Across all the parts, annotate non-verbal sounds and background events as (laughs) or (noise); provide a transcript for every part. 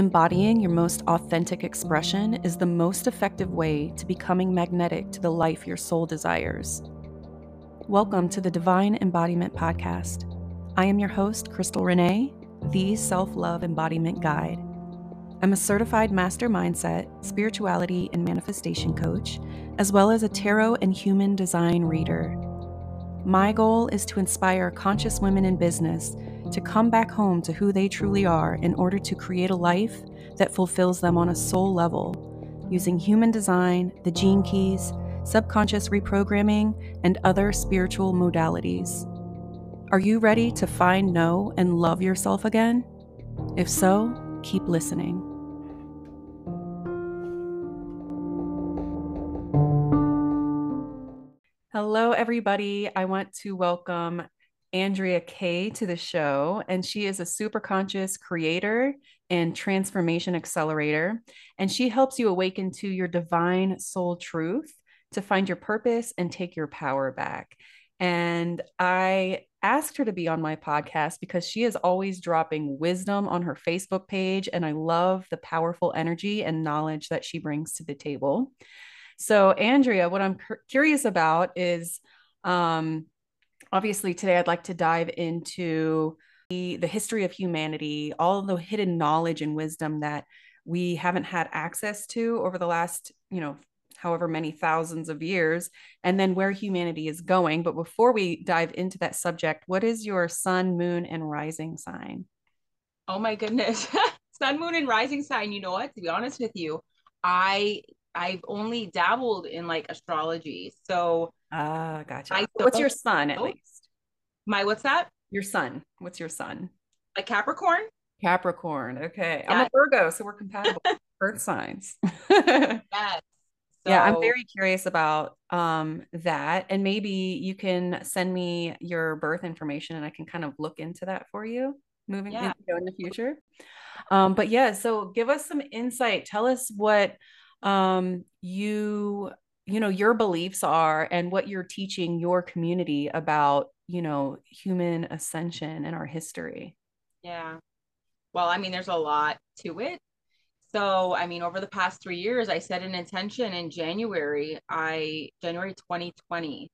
Embodying your most authentic expression is the most effective way to becoming magnetic to the life your soul desires. Welcome to the Divine Embodiment Podcast. I am your host, Crystal Renee, the Self Love Embodiment Guide. I'm a certified master mindset, spirituality, and manifestation coach, as well as a tarot and human design reader. My goal is to inspire conscious women in business to come back home to who they truly are in order to create a life that fulfills them on a soul level, using human design, the gene keys, subconscious reprogramming, and other spiritual modalities. Are you ready to find, know, and love yourself again? If so, keep listening. Hello, everybody. I want to welcome Andrea Kay to the show, and she is a super conscious creator and transformation accelerator. And she helps you awaken to your divine soul truth to find your purpose and take your power back. And I asked her to be on my podcast because she is always dropping wisdom on her Facebook page. And I love the powerful energy and knowledge that she brings to the table. So, Andrea, what I'm curious about is um, obviously today I'd like to dive into the, the history of humanity, all the hidden knowledge and wisdom that we haven't had access to over the last, you know, however many thousands of years, and then where humanity is going. But before we dive into that subject, what is your sun, moon, and rising sign? Oh my goodness. (laughs) sun, moon, and rising sign. You know what? To be honest with you, I I've only dabbled in like astrology. So Ah, uh, gotcha. I what's your sun at least? My what's that? Your sun. What's your sun? A Capricorn. Capricorn. Okay. Yeah. I'm a Virgo, so we're compatible. (laughs) Earth signs. (laughs) yes. So, yeah, I'm very curious about um, that. And maybe you can send me your birth information and I can kind of look into that for you moving yeah. in, in the future. Um, but yeah, so give us some insight. Tell us what um, you you know your beliefs are and what you're teaching your community about you know human ascension and our history. Yeah. Well i mean there's a lot to it. So i mean over the past three years i set an intention in january i january 2020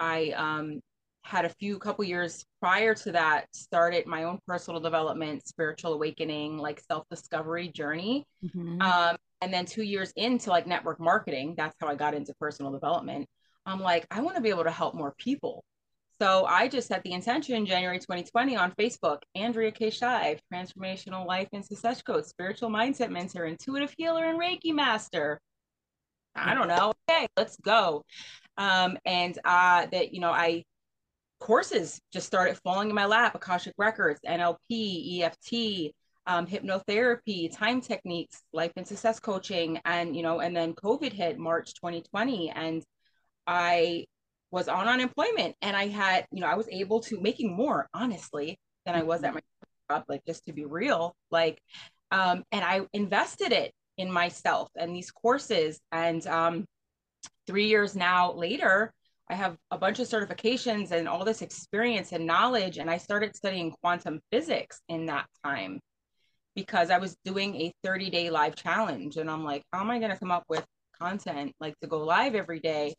i um had a few couple years prior to that started my own personal development spiritual awakening like self-discovery journey. Mm-hmm. um, and then two years into like network marketing that's how i got into personal development i'm like i want to be able to help more people. So i just set the intention in january 2020 on facebook andrea k. Shive transformational life and success coach spiritual mindset mentor intuitive healer and reiki master. I don't know. Okay let's go. Um, and uh, that you know i courses just started falling in my lap akashic records nlp eft um, hypnotherapy, time techniques, life and success coaching, and you know, and then COVID hit March 2020, and I was on unemployment, and I had, you know, I was able to making more honestly than I was at my job, like just to be real, like, um, and I invested it in myself and these courses, and um, three years now later. I have a bunch of certifications and all this experience and knowledge, and I started studying quantum physics in that time because I was doing a 30 day live challenge. And I'm like, how am I going to come up with content like to go live every day?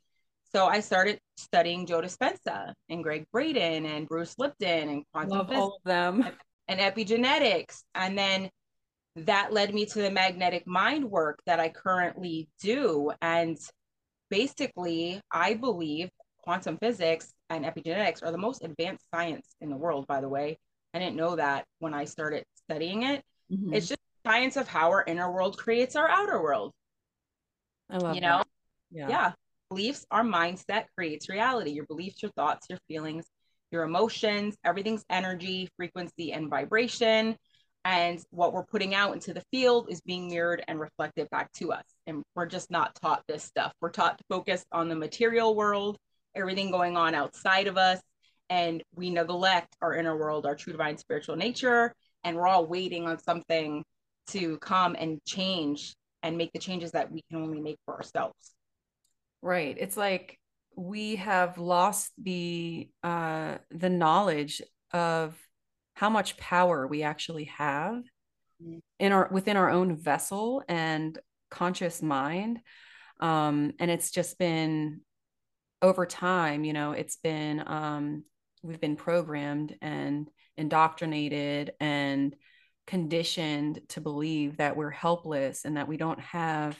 So I started studying Joe Dispenza and Gregg Braden and Bruce Lipton and quantum Love all of them and epigenetics. And then that led me to the magnetic mind work that I currently do. And basically, I believe quantum physics and epigenetics are the most advanced science in the world, by the way. I didn't know that when I started studying it. Mm-hmm. It's just science of how our inner world creates our outer world. I love you know, yeah. yeah. Beliefs, our mindset creates reality. Your beliefs, your thoughts, your feelings, your emotions, everything's energy, frequency, and vibration. And what we're putting out into the field is being mirrored and reflected back to us. And we're just not taught this stuff. We're taught to focus on the material world, everything going on outside of us. And we neglect our inner world, our true divine spiritual nature, and we're all waiting on something to come and change and make the changes that we can only make for ourselves. Right. It's like we have lost the uh the knowledge of how much power we actually have mm-hmm. in our within our own vessel and conscious mind. Um, and it's just been over time you know it's been um, we've been programmed and indoctrinated and conditioned to believe that we're helpless and that we don't have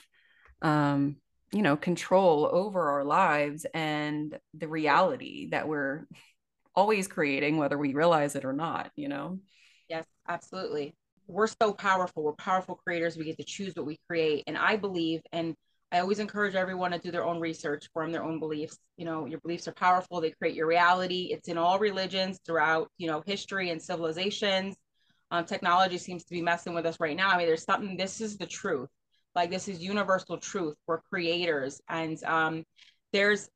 um, you know control over our lives and the reality that we're always creating whether we realize it or not you know? Yes absolutely. We're so powerful. We're powerful creators. We get to choose what we create. And i believe and i always encourage everyone to do their own research form their own beliefs. You know your beliefs are powerful they create your reality. It's in all religions throughout you know history and civilizations. Um, technology seems to be messing with us right now. I mean there's something this is the truth. Like this is universal truth we're creators. And um, there's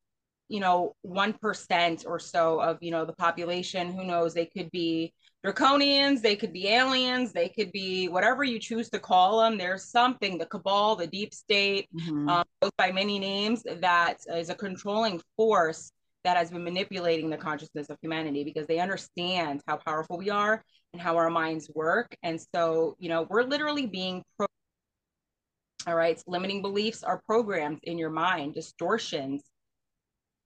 you know 1% or so of you know the population who knows they could be draconians they could be aliens they could be whatever you choose to call them there's something the cabal the deep state mm-hmm. um, by many names that is a controlling force that has been manipulating the consciousness of humanity because they understand how powerful we are and how our minds work and so you know we're literally being pro- all right limiting beliefs are programmed in your mind distortions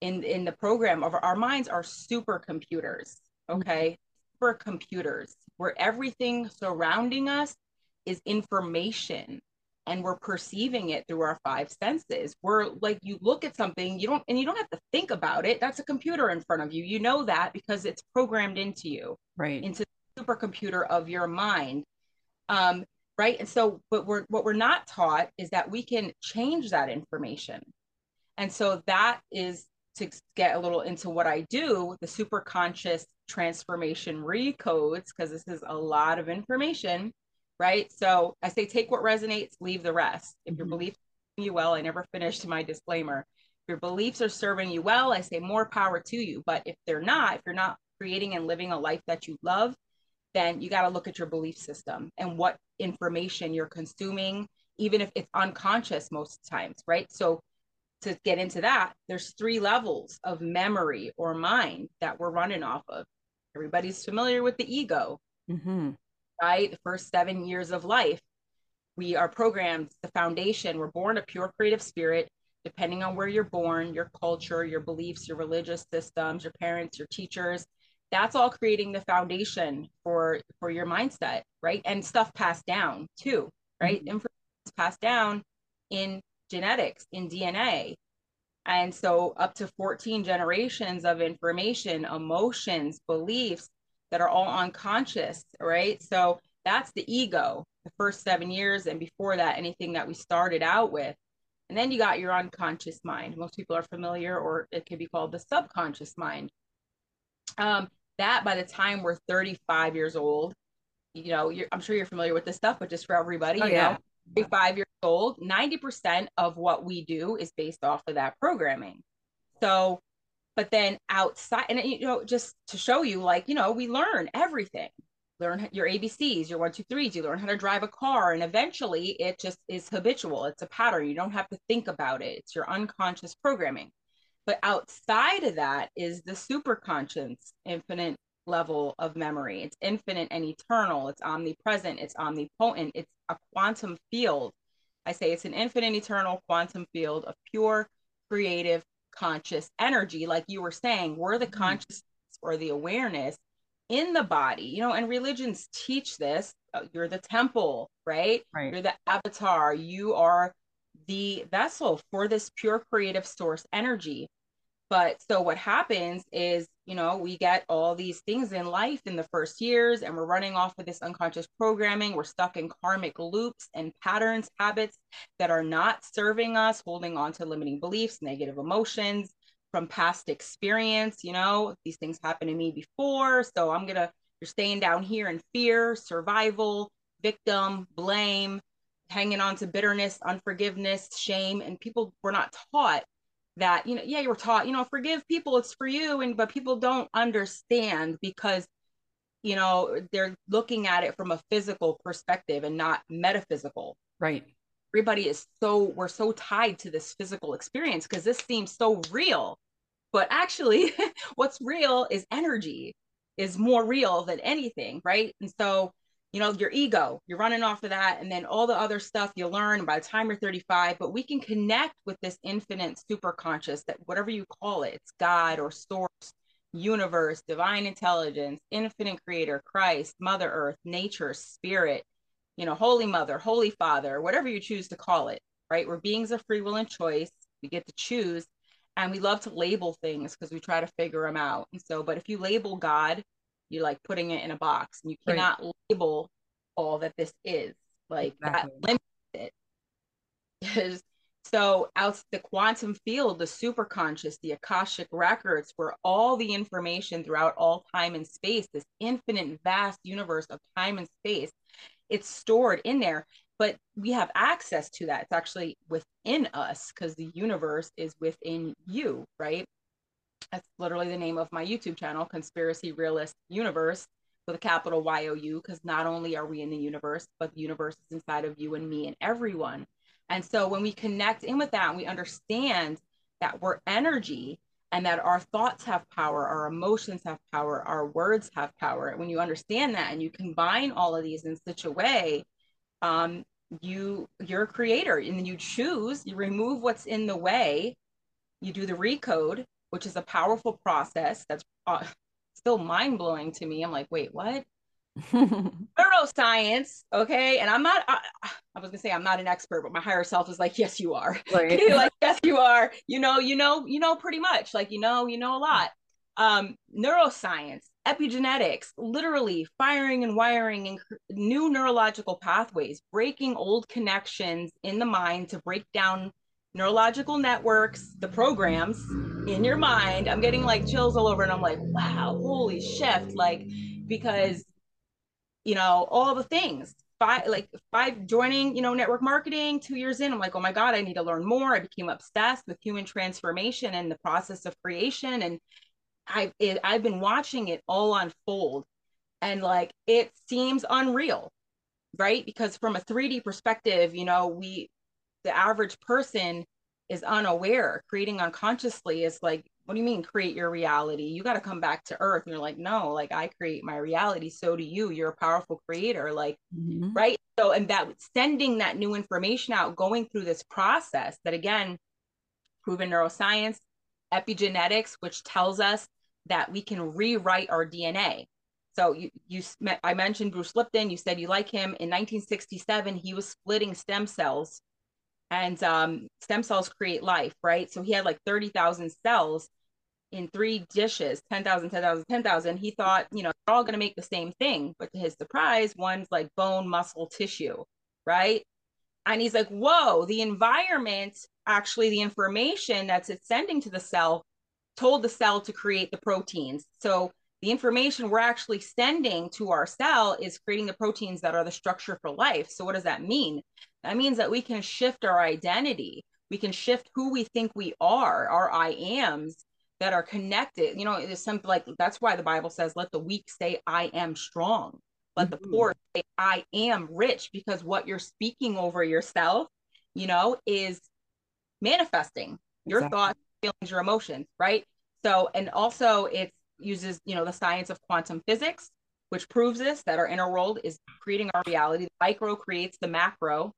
in in the program of our minds are supercomputers okay mm-hmm. Supercomputers where everything surrounding us is information and we're perceiving it through our five senses. We're like you look at something you don't and you don't have to think about it. That's a computer in front of you. You know that because it's programmed into you right. into the supercomputer of your mind. Um right? And so but we're what we're not taught is that we can change that information. And so that is to get a little into what I do, the super conscious transformation recodes, because this is a lot of information, right? So I say take what resonates, leave the rest. If your mm-hmm. beliefs you well, I never finished my disclaimer. If your beliefs are serving you well, I say more power to you. But if they're not, if you're not creating and living a life that you love, then you got to look at your belief system and what information you're consuming, even if it's unconscious most times, right? So to get into that, there's three levels of memory or mind that we're running off of. Everybody's familiar with the ego, mm-hmm. right? The first seven years of life, we are programmed, the foundation. We're born a pure creative spirit, depending on where you're born, your culture, your beliefs, your religious systems, your parents, your teachers. That's all creating the foundation for for your mindset, right? And stuff passed down too, right? Mm-hmm. Information passed down in genetics in DNA. And so, up to 14 generations of information, emotions, beliefs that are all unconscious, right? So, that's the ego, the first seven years. And before that, anything that we started out with. And then you got your unconscious mind. Most people are familiar, or it could be called the subconscious mind. Um, that by the time we're 35 years old, you know, I'm sure you're familiar with this stuff, but just for everybody, oh, you yeah. know, five years old, 90% of what we do is based off of that programming. So, but then outside, and you know, just to show you, like, you know, we learn everything. Learn your ABCs, your one, two, threes. You learn how to drive a car, and eventually it just is habitual. It's a pattern. You don't have to think about it. It's your unconscious programming. But outside of that is the super superconscious, infinite level of memory. It's infinite and eternal. It's omnipresent. It's omnipotent. It's a quantum field. I say it's an infinite, eternal quantum field of pure, creative, conscious energy. Like you were saying, we're the mm-hmm. consciousness or the awareness in the body, you know, and religions teach this. Uh, you're the temple, right? right? You're the avatar. You are the vessel for this pure creative source energy. But so what happens is, you know, we get all these things in life in the first years and we're running off of this unconscious programming. We're stuck in karmic loops and patterns, habits that are not serving us, holding on to limiting beliefs, negative emotions from past experience. You know, these things happened to me before. So I'm going to, you're staying down here in fear, survival, victim, blame, hanging on to bitterness, unforgiveness, shame. And people were not taught that you know yeah you were taught you know forgive people it's for you and but people don't understand because you know they're looking at it from a physical perspective and not metaphysical. Right. Everybody is so we're so tied to this physical experience because this seems so real. But actually (laughs) what's real is energy is more real than anything right? And so you know, your ego, you're running off of that. And then all the other stuff you learn by the time you're 35. But we can connect with this infinite super conscious that whatever you call it, it's God or source, universe, divine intelligence, infinite creator, Christ, Mother Earth, nature, spirit, you know, Holy Mother, Holy Father, whatever you choose to call it, right? We're beings of free will and choice. We get to choose. And we love to label things because we try to figure them out. And so, but if you label God, you're like putting it in a box and you cannot right. label all that this is like exactly. that limits it because so out the quantum field the super conscious the akashic records where all the information throughout all time and space this infinite vast universe of time and space it's stored in there but we have access to that it's actually within us because the universe is within you right that's literally the name of my YouTube channel, Conspiracy Realist Universe, with a capital Y O U, because not only are we in the universe, but the universe is inside of you and me and everyone. And so when we connect in with that we understand that we're energy and that our thoughts have power, our emotions have power, our words have power. When you understand that and you combine all of these in such a way, um, you you're a creator and then you choose, you remove what's in the way, you do the recode, which is a powerful process that's uh, still mind blowing to me. I'm like, wait, what? (laughs) neuroscience okay and i'm not I, I, was gonna say i'm not an expert but my higher self is like yes you are (laughs) right. like (laughs) yes you are you know you know you know pretty much like you know you know a lot um neuroscience epigenetics literally firing and wiring and new neurological pathways breaking old connections in the mind to break down neurological networks, the programs in your mind. I'm getting like chills all over, and I'm like, wow, holy shift! Like, because you know, all the things. Five, like five joining, you know, network marketing two years in, I'm like, oh my God, I need to learn more. I became obsessed with human transformation and the process of creation. And I've, it, I've been watching it all unfold. And like, it seems unreal, right? Because from a 3D perspective, you know, we, the average person is unaware. Creating unconsciously is like what do you mean create your reality? You got to come back to earth. And you're like no like i create my reality. So do you. You're a powerful creator. Like mm-hmm. right? So and that sending that new information out going through this process that again proven neuroscience epigenetics which tells us that we can rewrite our dna so you you I mentioned Bruce Lipton. You said you like him. In 1967, he was splitting stem cells and um, stem cells create life, right? So he had like 30,000 cells in three dishes 10,000, 10,000, 10,000. He thought, you know, they're all going to make the same thing. But to his surprise, one's like bone, muscle, tissue, right? And he's like, whoa, the environment, actually, the information that's it's sending to the cell told the cell to create the proteins. So the information we're actually sending to our cell is creating the proteins that are the structure for life. So what does that mean? That means that we can shift our identity. We can shift who we think we are, our I ams that are connected. You know, it's something like that's why the Bible says, let the weak say, I am strong. Let mm-hmm. the poor say, I am rich, because what you're speaking over yourself, you know, is manifesting your exactly. thoughts, feelings, your emotions, right? So, and also it uses, you know, the science of quantum physics, which proves this that our inner world is creating our reality. The micro creates the macro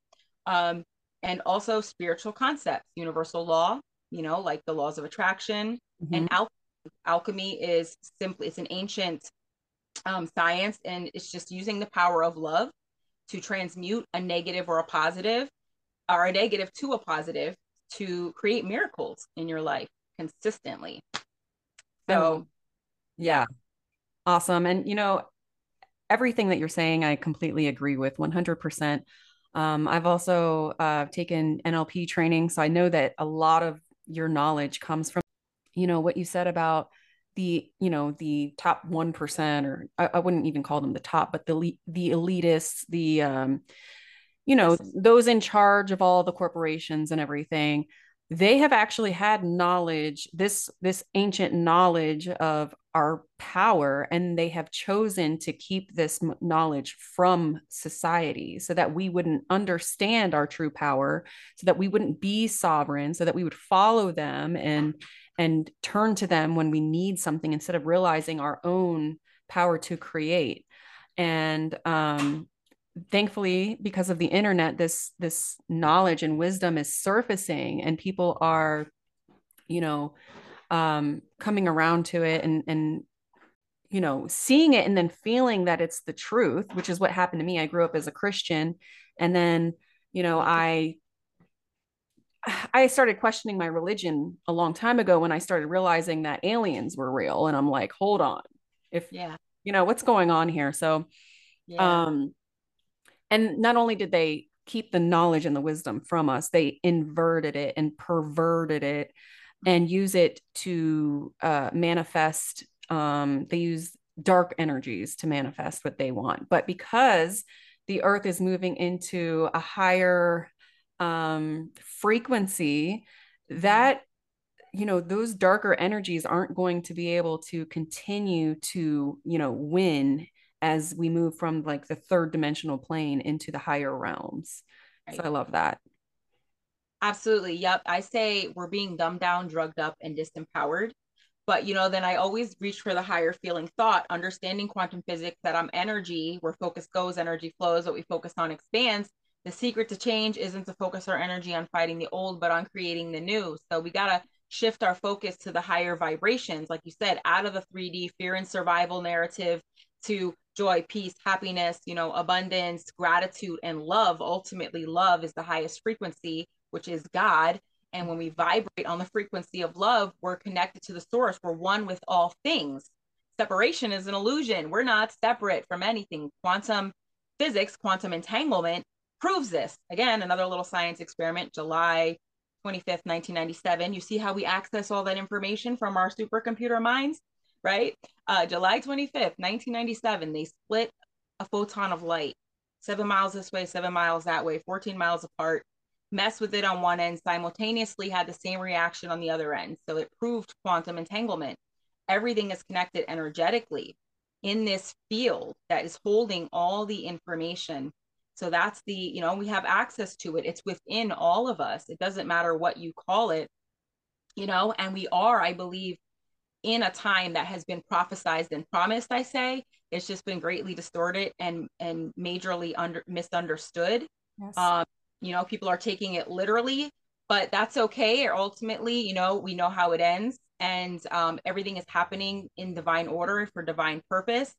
um, and also spiritual concepts, universal law, you know, like the laws of attraction mm-hmm. and alchemy. Alchemy is simply, it's an ancient um, science and it's just using the power of love to transmute a negative or a positive or a negative to a positive to create miracles in your life consistently. So, yeah. Awesome. And, you know, everything that you're saying, I completely agree with 100%. Um, I've also uh, taken NLP training, so I know that a lot of your knowledge comes from, you know, what you said about the, you know, the top one percent, or I, I, wouldn't even call them the top, but the the elitists, the, um, you know, those in charge of all the corporations and everything they have actually had knowledge this this ancient knowledge of our power and they have chosen to keep this knowledge from society so that we wouldn't understand our true power so that we wouldn't be sovereign so that we would follow them and and turn to them when we need something instead of realizing our own power to create. And um, thankfully because of the internet this this knowledge and wisdom is surfacing and people are you know um coming around to it and and you know seeing it and then feeling that it's the truth which is what happened to me. I grew up as a christian and then you know i i started questioning my religion a long time ago when i started realizing that aliens were real and i'm like hold on. If yeah. you know what's going on here? So yeah. um and not only did they keep the knowledge and the wisdom from us they inverted it and perverted it and use it to uh, manifest um, they use dark energies to manifest what they want. But because the earth is moving into a higher um, frequency that you know those darker energies aren't going to be able to continue to you know win as we move from like the third dimensional plane into the higher realms. Right. So I love that. Absolutely. Yep. I say we're being dumbed down, drugged up, and disempowered. But, you know, then I always reach for the higher feeling thought, understanding quantum physics that I'm energy, where focus goes, energy flows, what we focus on expands. The secret to change isn't to focus our energy on fighting the old, but on creating the new. So we got to shift our focus to the higher vibrations, like you said, out of the 3D fear and survival narrative to joy, peace, happiness, you know, abundance, gratitude, and love. Ultimately, love is the highest frequency, which is God. And when we vibrate on the frequency of love, we're connected to the source. We're one with all things. Separation is an illusion. We're not separate from anything. Quantum physics, quantum entanglement proves this. Again, another little science experiment, July 25th, 1997. You see how we access all that information from our supercomputer minds? Right? Uh, July 25th, 1997, they split a photon of light seven miles this way, seven miles that way, 14 miles apart, messed with it on one end, simultaneously had the same reaction on the other end. So it proved quantum entanglement. Everything is connected energetically in this field that is holding all the information. So that's the, you know, we have access to it. It's within all of us. It doesn't matter what you call it, you know, and we are, I believe, in a time that has been prophesized and promised i say it's just been greatly distorted and and majorly under misunderstood. Yes. um you know people are taking it literally but that's okay. Or ultimately you know we know how it ends and um, everything is happening in divine order for divine purpose.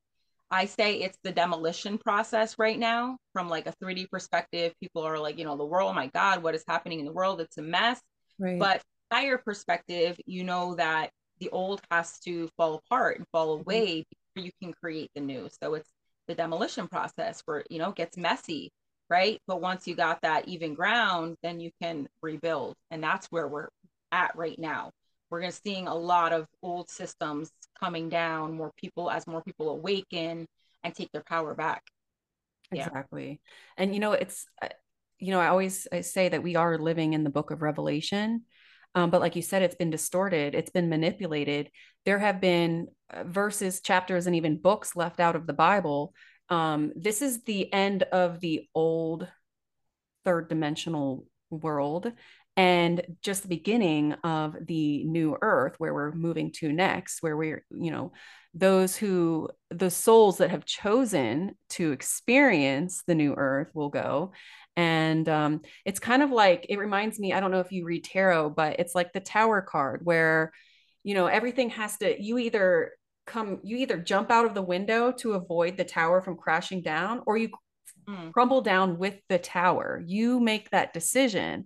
I say it's the demolition process right now from like a 3d perspective. People are like you know the world oh my god what is happening in the world? It's a mess. Right. but higher perspective you know that the old has to fall apart and fall mm-hmm. away before you can create the new. So it's the demolition process where, you know, it gets messy, right? But once you got that even ground, then you can rebuild. And that's where we're at right now. We're going to seeing a lot of old systems coming down, more people as more people awaken and take their power back. Exactly. Yeah. And you know, it's uh, you know, I always I say that we are living in the book of Revelation um, but like you said, it's been distorted, it's been manipulated. There have been uh, verses, chapters, and even books left out of the Bible. Um, this is the end of the old third dimensional world and just the beginning of the new earth where we're moving to next where we're you know those who the souls that have chosen to experience the new earth will go and um, it's kind of like it reminds me i don't know if you read tarot but it's like the tower card where you know everything has to you either come you either jump out of the window to avoid the tower from crashing down or you mm. crumble down with the tower you make that decision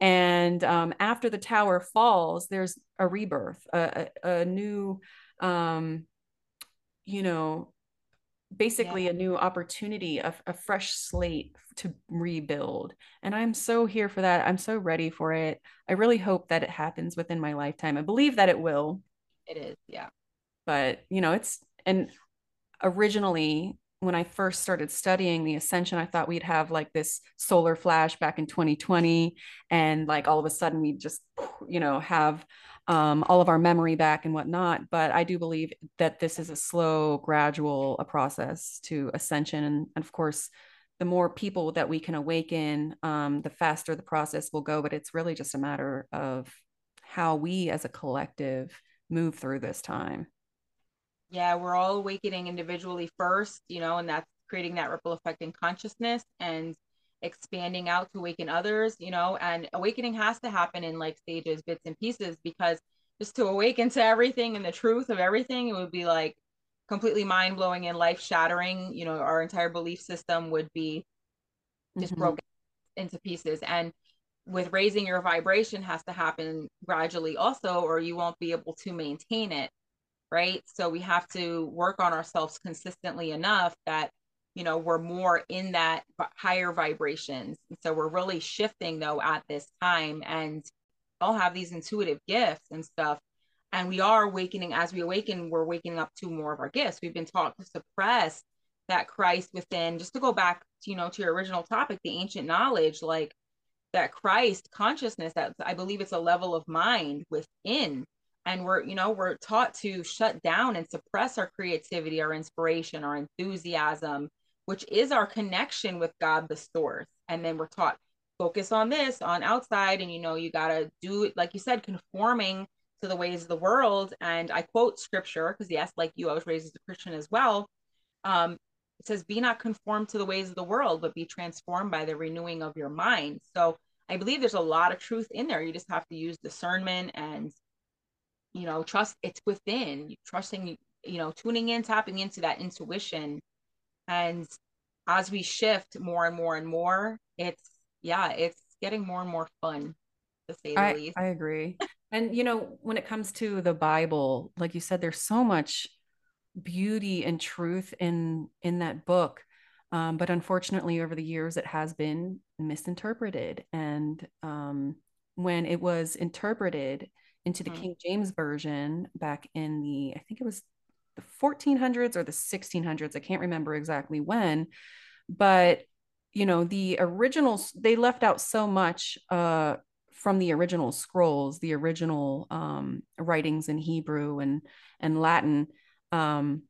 and um, after the tower falls there's a rebirth a, a, a new um, you know basically yeah. a new opportunity, a, a fresh slate to rebuild. And I'm so here for that. I'm so ready for it. I really hope that it happens within my lifetime. I believe that it will. It is, yeah. But, you know, it's, and originally, when I first started studying the ascension, I thought we'd have like this solar flash back in 2020. And like all of a sudden, we'd just, you know, have um, all of our memory back and whatnot. But I do believe that this is a slow, gradual a process to ascension. And, and of course, the more people that we can awaken, um, the faster the process will go. But it's really just a matter of how we as a collective move through this time. Yeah, we're all awakening individually first, you know, and that's creating that ripple effect in consciousness and expanding out to awaken others, you know, and awakening has to happen in like stages, bits and pieces, because just to awaken to everything and the truth of everything, it would be like completely mind blowing and life shattering. You know, our entire belief system would be just mm-hmm. broken into pieces. And with raising your vibration has to happen gradually also, or you won't be able to maintain it. Right. So we have to work on ourselves consistently enough that, you know, we're more in that higher vibrations. And so we're really shifting though at this time and all have these intuitive gifts and stuff. And we are awakening as we awaken, we're waking up to more of our gifts. We've been taught to suppress that Christ within, just to go back, to, you know, to your original topic, the ancient knowledge, like that Christ consciousness, that I believe it's a level of mind within. And we're, you know, we're taught to shut down and suppress our creativity, our inspiration, our enthusiasm, which is our connection with God, the source. And then we're taught focus on this on outside and you know you got to do it like you said conforming to the ways of the world. And i quote scripture because yes like you i was raised as a christian as well. Um it says be not conformed to the ways of the world but be transformed by the renewing of your mind. So i believe there's a lot of truth in there. You just have to use discernment and you know trust it's within trusting you know tuning in tapping into that intuition and as we shift more and more and more it's yeah, it's getting more and more fun to say the I, least. I agree. and you know, when it comes to the Bible, like you said, there's so much beauty and truth in in that book. Um, but unfortunately, over the years, it has been misinterpreted. And um, when it was interpreted into the mm-hmm. King James version back in the, I think it was the 1400s or the 1600s, I can't remember exactly when, but you know the originals they left out so much uh from the original scrolls the original um writings in hebrew and and latin um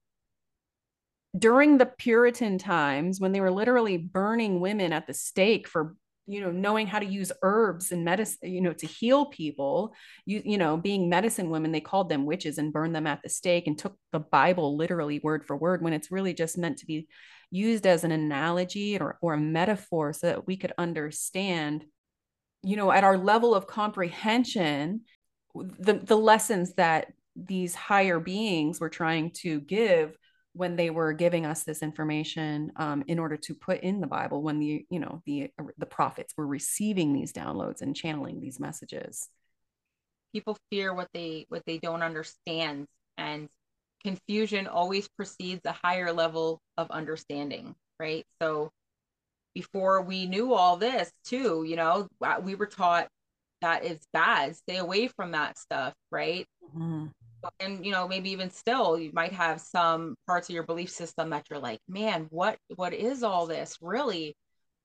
during the puritan times when they were literally burning women at the stake for you know knowing how to use herbs and medicine you know to heal people you you know being medicine women they called them witches and burned them at the stake and took the bible literally word for word when it's really just meant to be used as an analogy or, or a metaphor so that we could understand you know at our level of comprehension the the lessons that these higher beings were trying to give when they were giving us this information um, in order to put in the bible when the you know the the prophets were receiving these downloads and channeling these messages people fear what they what they don't understand and confusion always precedes a higher level of understanding, right? So before we knew all this too, you know, we were taught that it's bad, stay away from that stuff, right? Mm-hmm. And you know, maybe even still, you might have some parts of your belief system that you're like, man, what what is all this really?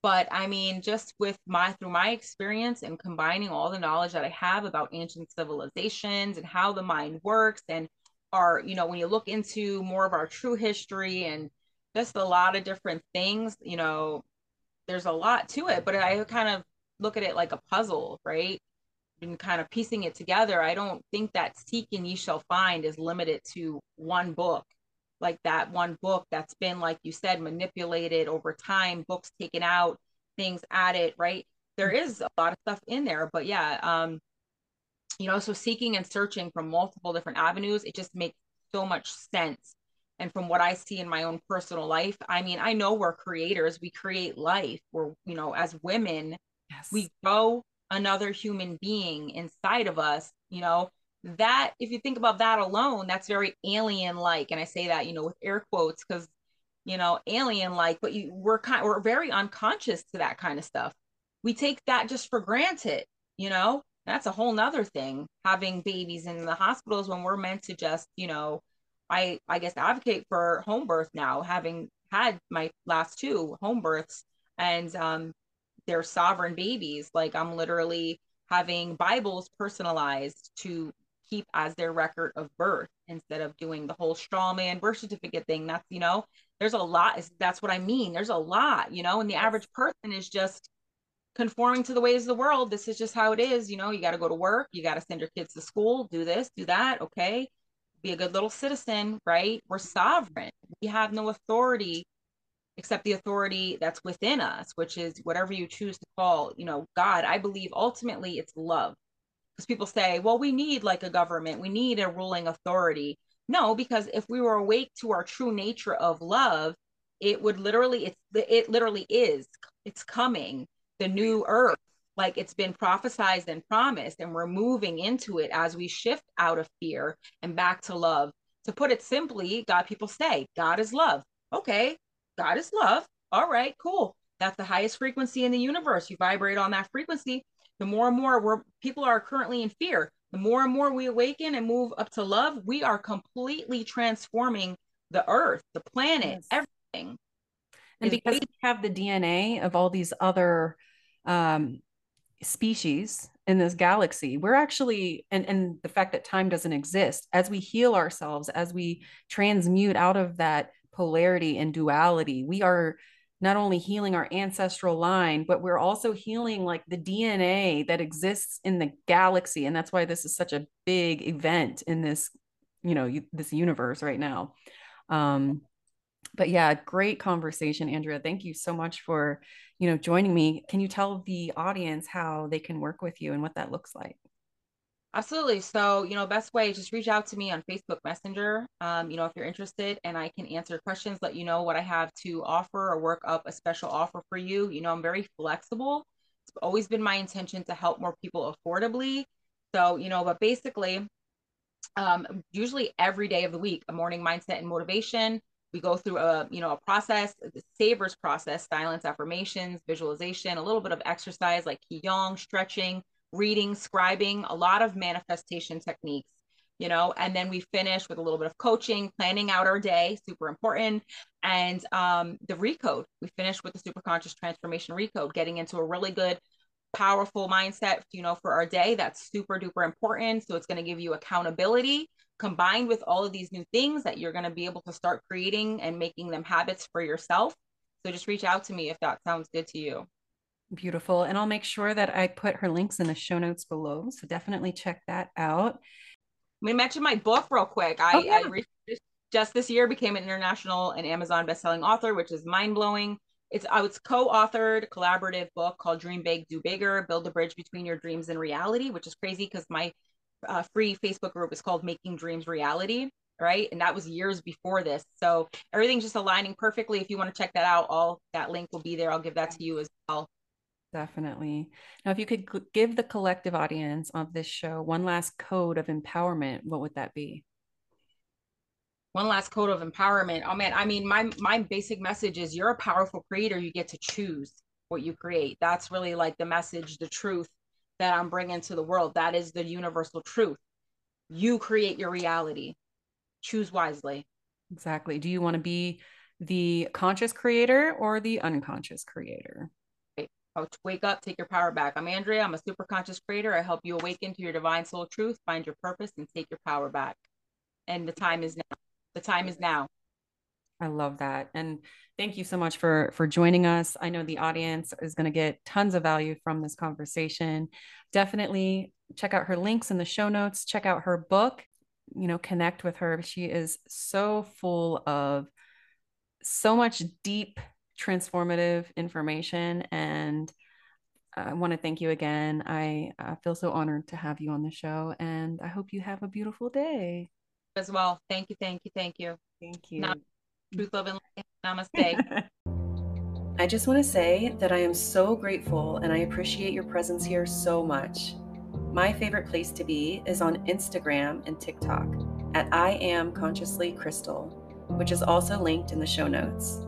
But I mean, just with my through my experience and combining all the knowledge that I have about ancient civilizations and how the mind works and our, you know, when you look into more of our true history and just a lot of different things, you know, there's a lot to it, but I kind of look at it like a puzzle, right? And kind of piecing it together. I don't think that Seek and Ye Shall Find is limited to one book, like that one book that's been, like you said, manipulated over time, books taken out, things added, right? There is a lot of stuff in there, but yeah, um, you know so seeking and searching from multiple different avenues it just makes so much sense and from what i see in my own personal life i mean i know we're creators we create life we're you know as women yes. we grow another human being inside of us you know? That if you think about that alone that's very alien like and i say that you know with air quotes because you know alien like but you we're kind we're very unconscious to that kind of stuff. We take that just for granted you know? That's a whole nother thing having babies in the hospitals when we're meant to just you know i i guess advocate for home birth now having had my last two home births. And um they're sovereign babies like i'm literally having bibles personalized to keep as their record of birth instead of doing the whole straw man birth certificate thing that's you know there's a lot that's what i mean there's a lot you know and the average person is just conforming to the ways of the world. This is just how it is. You know, you got to go to work, you got to send your kids to school, do this, do that. Okay. be a good little citizen, right? We're sovereign. We have no authority except the authority that's within us, which is whatever you choose to call, you know, God. I believe ultimately it's love. Because people say, well, we need like a government, we need a ruling authority. No, because if we were awake to our true nature of love, it would literally, it's it literally is, it's coming, the new earth, like it's been prophesized and promised, and we're moving into it as we shift out of fear and back to love. To put it simply, God people say, God is love. Okay, God is love. All right, cool. That's the highest frequency in the universe. You vibrate on that frequency. The more and more where people are currently in fear, the more and more we awaken and move up to love, we are completely transforming the earth, the planet, yes. everything. And because we have the DNA of all these other um, species in this galaxy, we're actually, and, and the fact that time doesn't exist, as we heal ourselves, as we transmute out of that polarity and duality. We are not only healing our ancestral line, but we're also healing like the DNA that exists in the galaxy. And that's why this is such a big event in this, you know, this universe right now. Um, but yeah, great conversation, Andrea. Thank you so much for, you know, joining me. Can you tell the audience how they can work with you and what that looks like? Absolutely. So, you know, best way, just reach out to me on Facebook Messenger. Um, you know, if you're interested and I can answer questions, let you know what I have to offer or work up a special offer for you. You know, I'm very flexible. It's always been my intention to help more people affordably. So, you know, but basically, um, usually every day of the week, a morning mindset and motivation. We go through a, you know, a process, the savers process, silence affirmations, visualization, a little bit of exercise like Qigong, stretching, reading, scribing, a lot of manifestation techniques, you know, and then we finish with a little bit of coaching, planning out our day, super important. And um, the recode, we finish with the super conscious transformation recode, getting into a really good, powerful mindset, you know, for our day. That's super duper important. So it's going to give you accountability combined with all of these new things that you're going to be able to start creating and making them habits for yourself. So just reach out to me if that sounds good to you. Beautiful. And I'll make sure that I put her links in the show notes below. So definitely check that out. We mentioned my book real quick. I, oh, yeah. I just this year became an international and Amazon bestselling author, which is mind blowing. It's I was co-authored collaborative book called Dream Big, Do Bigger: Build a Bridge Between Your Dreams and Reality, which is crazy because my uh, free Facebook group is called Making Dreams Reality, right? And that was years before this. So everything's just aligning perfectly. If you want to check that out, all that link will be there. I'll give that to you as well. Definitely. Now, if you could give the collective audience of this show one last code of empowerment, what would that be? One last code of empowerment. Oh man, I mean, my my basic message is you're a powerful creator. You get to choose what you create. That's really like the message, the truth that I'm bringing to the world. That is the universal truth. You create your reality. Choose wisely. Exactly. Do you want to be the conscious creator or the unconscious creator? Oh, wake up, take your power back. I'm Andrea. I'm a super conscious creator. I help you awaken to your divine soul truth, find your purpose, and take your power back. And the time is now. The time is now. I love that. And thank you so much for for joining us. I know the audience is going to get tons of value from this conversation. Definitely check out her links in the show notes. Check out her book. You know, connect with her. She is so full of so much deep transformative information. And I want to thank you again. I uh, feel so honored to have you on the show, and I hope you have a beautiful day. As well. Thank you, thank you, thank you. Thank you. truth, love, and. (laughs) Namaste. I just want to say that I am so grateful and I appreciate your presence here so much. My favorite place to be is on Instagram and TikTok at I am consciously crystal, which is also linked in the show notes.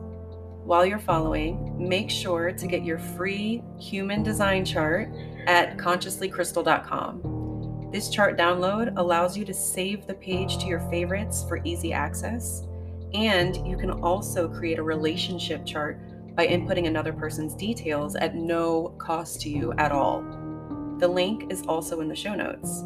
While you're following, make sure to get your free human design chart at consciouslycrystal.com. This chart download allows you to save the page to your favorites for easy access, and you can also create a relationship chart by inputting another person's details at no cost to you at all. The link is also in the show notes.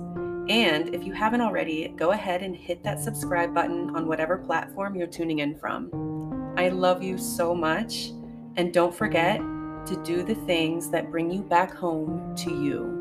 And if you haven't already, go ahead and hit that subscribe button on whatever platform you're tuning in from. I love you so much. And don't forget to do the things that bring you back home to you.